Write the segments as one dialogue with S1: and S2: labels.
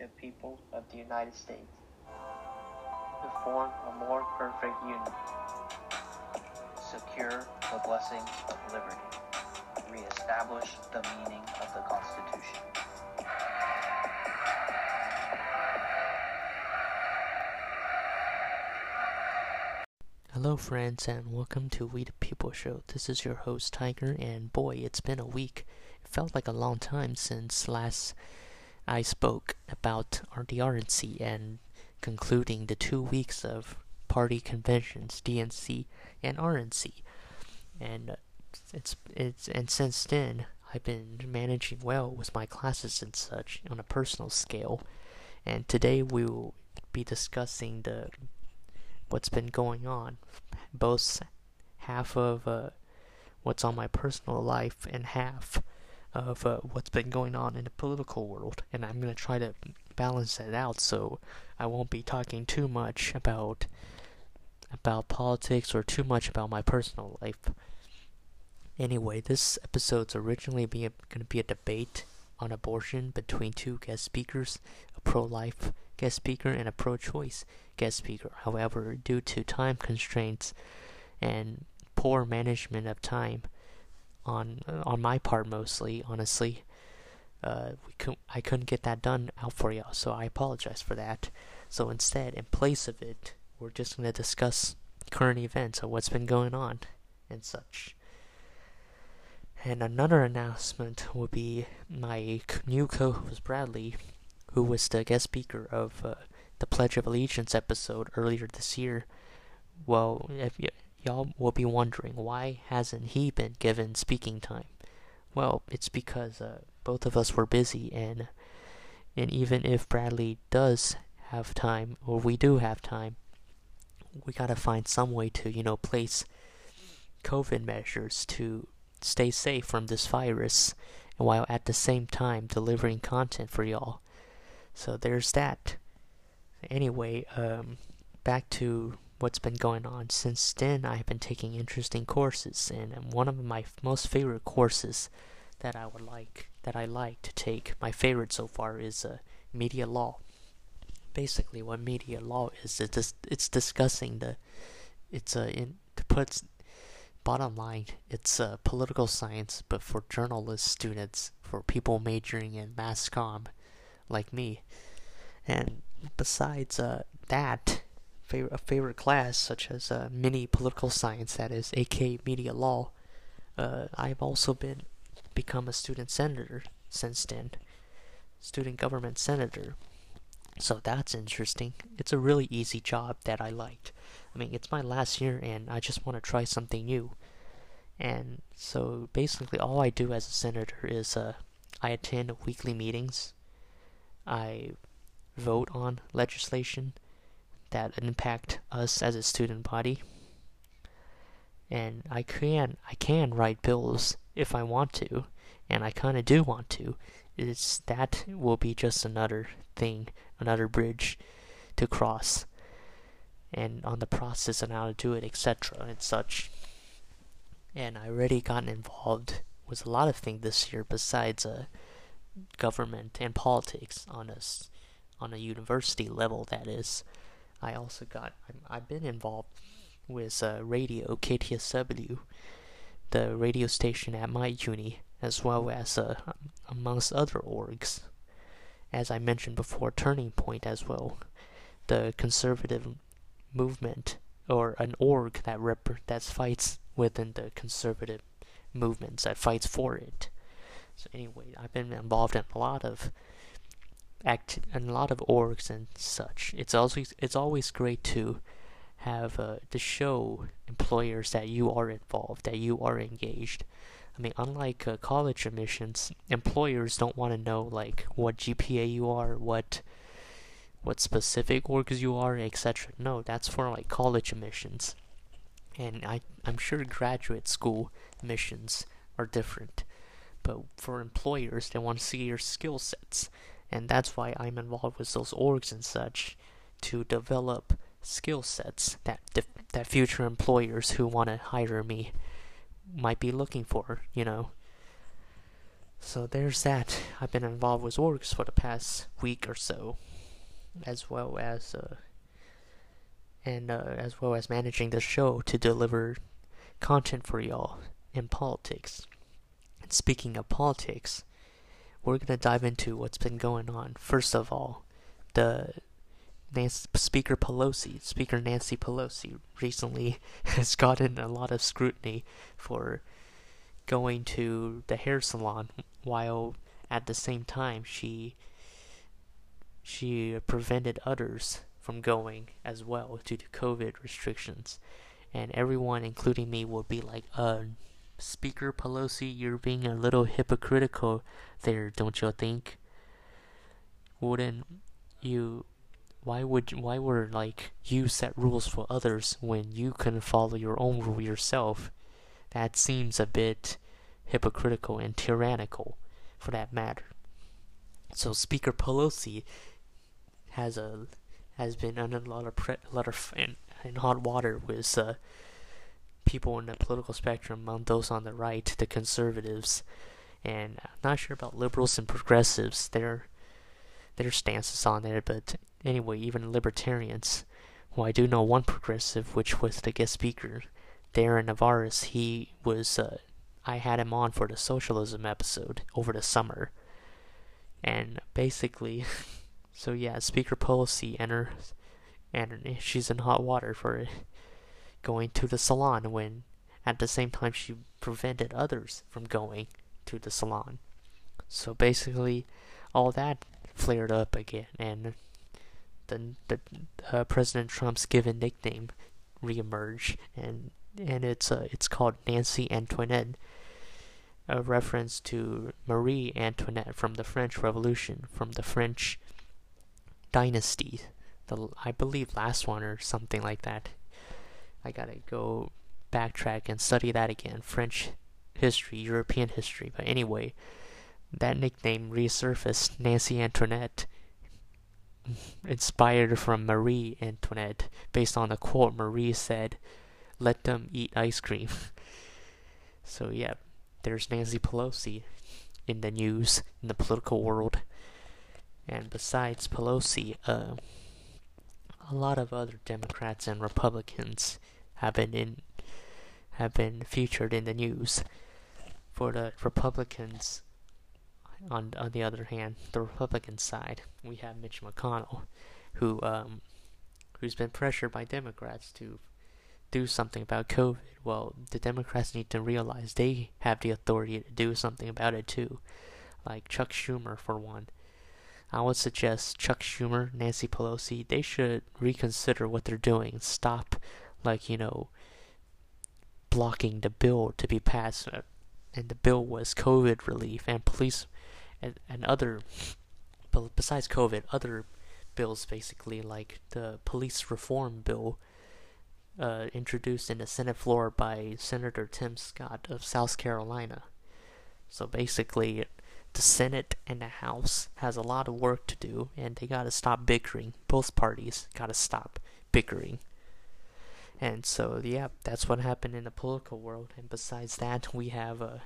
S1: the people of the United States to form a more perfect union, secure the blessings of liberty, reestablish the meaning of the Constitution.
S2: Hello, friends, and welcome to We the People Show. This is your host, Tiger, and boy, it's been a week. It felt like a long time since last I spoke about the RNC and concluding the two weeks of party conventions, DNC and RNC. And it's it's and since then, I've been managing well with my classes and such on a personal scale. And today we will be discussing the what's been going on, both half of uh, what's on my personal life and half of uh, what's been going on in the political world, and I'm gonna try to balance that out so I won't be talking too much about about politics or too much about my personal life. Anyway, this episode's originally going to be a debate on abortion between two guest speakers, a pro-life guest speaker and a pro-choice guest speaker. However, due to time constraints and poor management of time on on my part mostly, honestly, uh, we could, I couldn't get that done out for y'all, so I apologize for that. So instead, in place of it, we're just to discuss current events or what's been going on and such. And another announcement will be my new co-host Bradley, who was the guest speaker of uh, the Pledge of Allegiance episode earlier this year. Well, if y- y'all will be wondering why hasn't he been given speaking time? Well, it's because uh, both of us were busy, and and even if Bradley does have time, or we do have time, we gotta find some way to you know place COVID measures to stay safe from this virus, and while at the same time delivering content for y'all. So there's that. Anyway, um, back to what's been going on. Since then, I've been taking interesting courses, and one of my most favorite courses that I would like, that I like to take, my favorite so far is uh, media law. Basically, what media law is, it's, it's discussing the, it's uh, in to put bottom line, it's uh, political science, but for journalist students, for people majoring in mass comm, like me. And besides uh, that, favorite, a favorite class such as uh, mini political science, that is, AK media law, uh, I've also been become a student senator since then, student government senator. So that's interesting. It's a really easy job that I liked. I mean, it's my last year and I just want to try something new. And so basically, all I do as a senator is uh, I attend weekly meetings. I vote on legislation that impact us as a student body. And I can I can write bills if I want to, and I kind of do want to. It's that will be just another thing, another bridge to cross, and on the process and how to do it, etc. and such. And I already gotten involved with a lot of things this year besides uh, government and politics on a on a university level. That is, I also got i have been involved with uh, radio KTSW, the radio station at my uni, as well as uh, amongst other orgs. As I mentioned before, Turning Point as well, the conservative movement or an org that rep- that fights within the conservative movements that fights for it. So anyway, I've been involved in a lot of act in a lot of orgs and such. It's always it's always great to have uh, to show employers that you are involved, that you are engaged. I mean, unlike uh, college admissions, employers don't want to know like what GPA you are, what what specific orgs you are, etc. No, that's for like college admissions. And I I'm sure graduate school admissions are different. But for employers, they want to see your skill sets. And that's why I'm involved with those orgs and such to develop skill sets that that future employers who want to hire me might be looking for, you know. So there's that. I've been involved with orgs for the past week or so, as well as uh, and uh, as well as managing the show to deliver content for y'all in politics. And speaking of politics, we're gonna dive into what's been going on. First of all, the Nancy, Speaker Pelosi, Speaker Nancy Pelosi, recently has gotten a lot of scrutiny for going to the hair salon while at the same time she she prevented others from going as well due to COVID restrictions. And everyone, including me, would be like, uh, Speaker Pelosi, you're being a little hypocritical there, don't you think? Wouldn't you why would why were like you set rules for others when you couldn't follow your own rule yourself? That seems a bit hypocritical and tyrannical, for that matter. So Speaker Pelosi has a has been under a lot of pre- lot of in, in hot water with uh, people in the political spectrum, among those on the right, the conservatives, and I'm not sure about liberals and progressives. Their their stances on there, but anyway, even libertarians. Well, I do know one progressive, which was the guest speaker, Darren Navarez. He was, uh, I had him on for the socialism episode over the summer. And basically, so yeah, Speaker Pelosi and her, and she's in hot water for going to the salon when at the same time she prevented others from going to the salon. So basically, all that flared up again, and the, the uh, President Trump's given nickname reemerged, and and it's uh, it's called Nancy Antoinette, a reference to Marie Antoinette from the French Revolution, from the French dynasty, the I believe last one or something like that. I gotta go backtrack and study that again, French history, European history. But anyway, that nickname resurfaced Nancy Antoinette inspired from Marie Antoinette, based on a quote Marie said, "Let them eat ice cream." so yeah, there's Nancy Pelosi in the news in the political world, and besides Pelosi, uh, a lot of other Democrats and Republicans have been in have been featured in the news. For the Republicans, on on the other hand, the Republican side, we have Mitch McConnell, who um, who's been pressured by Democrats to do something about COVID. Well, the Democrats need to realize they have the authority to do something about it too, like Chuck Schumer for one. I would suggest Chuck Schumer, Nancy Pelosi, they should reconsider what they're doing. Stop, like you know, blocking the bill to be passed. And the bill was COVID relief and police and, and other, besides COVID, other bills basically like the police reform bill uh, introduced in the Senate floor by Senator Tim Scott of South Carolina. So basically, the Senate and the House has a lot of work to do, and they gotta stop bickering. Both parties gotta stop bickering. And so, yeah, that's what happened in the political world. And besides that, we have a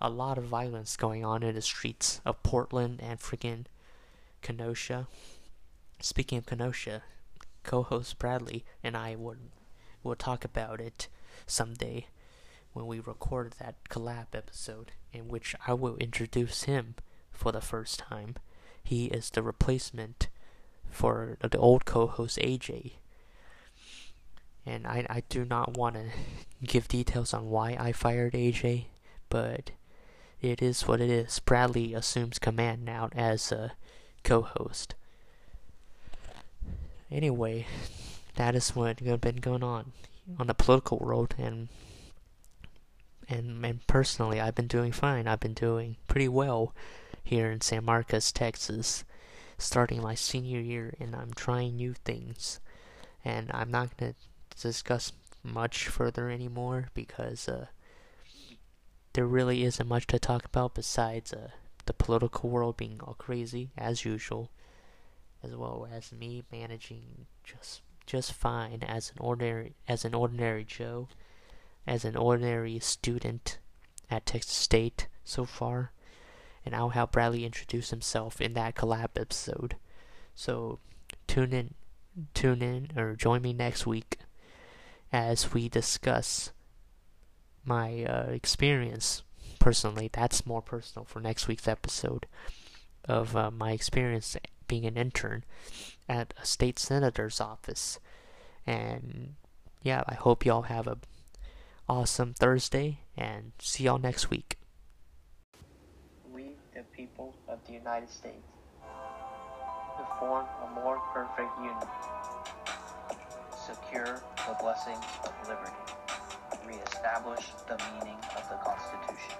S2: a lot of violence going on in the streets of Portland and freaking Kenosha. Speaking of Kenosha, co-host Bradley and I would will talk about it someday when we record that collab episode in which I will introduce him for the first time. He is the replacement for the old co-host AJ. And I I do not want to give details on why I fired AJ, but it is what it is. Bradley assumes command now as a co-host. Anyway, that is what has been going on on the political world, and and and personally, I've been doing fine. I've been doing pretty well here in San Marcos, Texas, starting my senior year, and I'm trying new things. And I'm not gonna discuss much further anymore because uh, there really isn't much to talk about besides uh, the political world being all crazy as usual, as well as me managing just just fine as an ordinary as an ordinary Joe, as an ordinary student at Texas State so far, and I'll have Bradley introduce himself in that collab episode. So tune in, tune in, or join me next week as we discuss my uh, experience personally. That's more personal for next week's episode of uh, my experience being an intern at a state senator's office. And yeah, I hope y'all have a awesome Thursday and see y'all next week.
S1: We, the people of the United States, to form a more perfect union, secure the blessings of liberty, reestablish the meaning of the Constitution,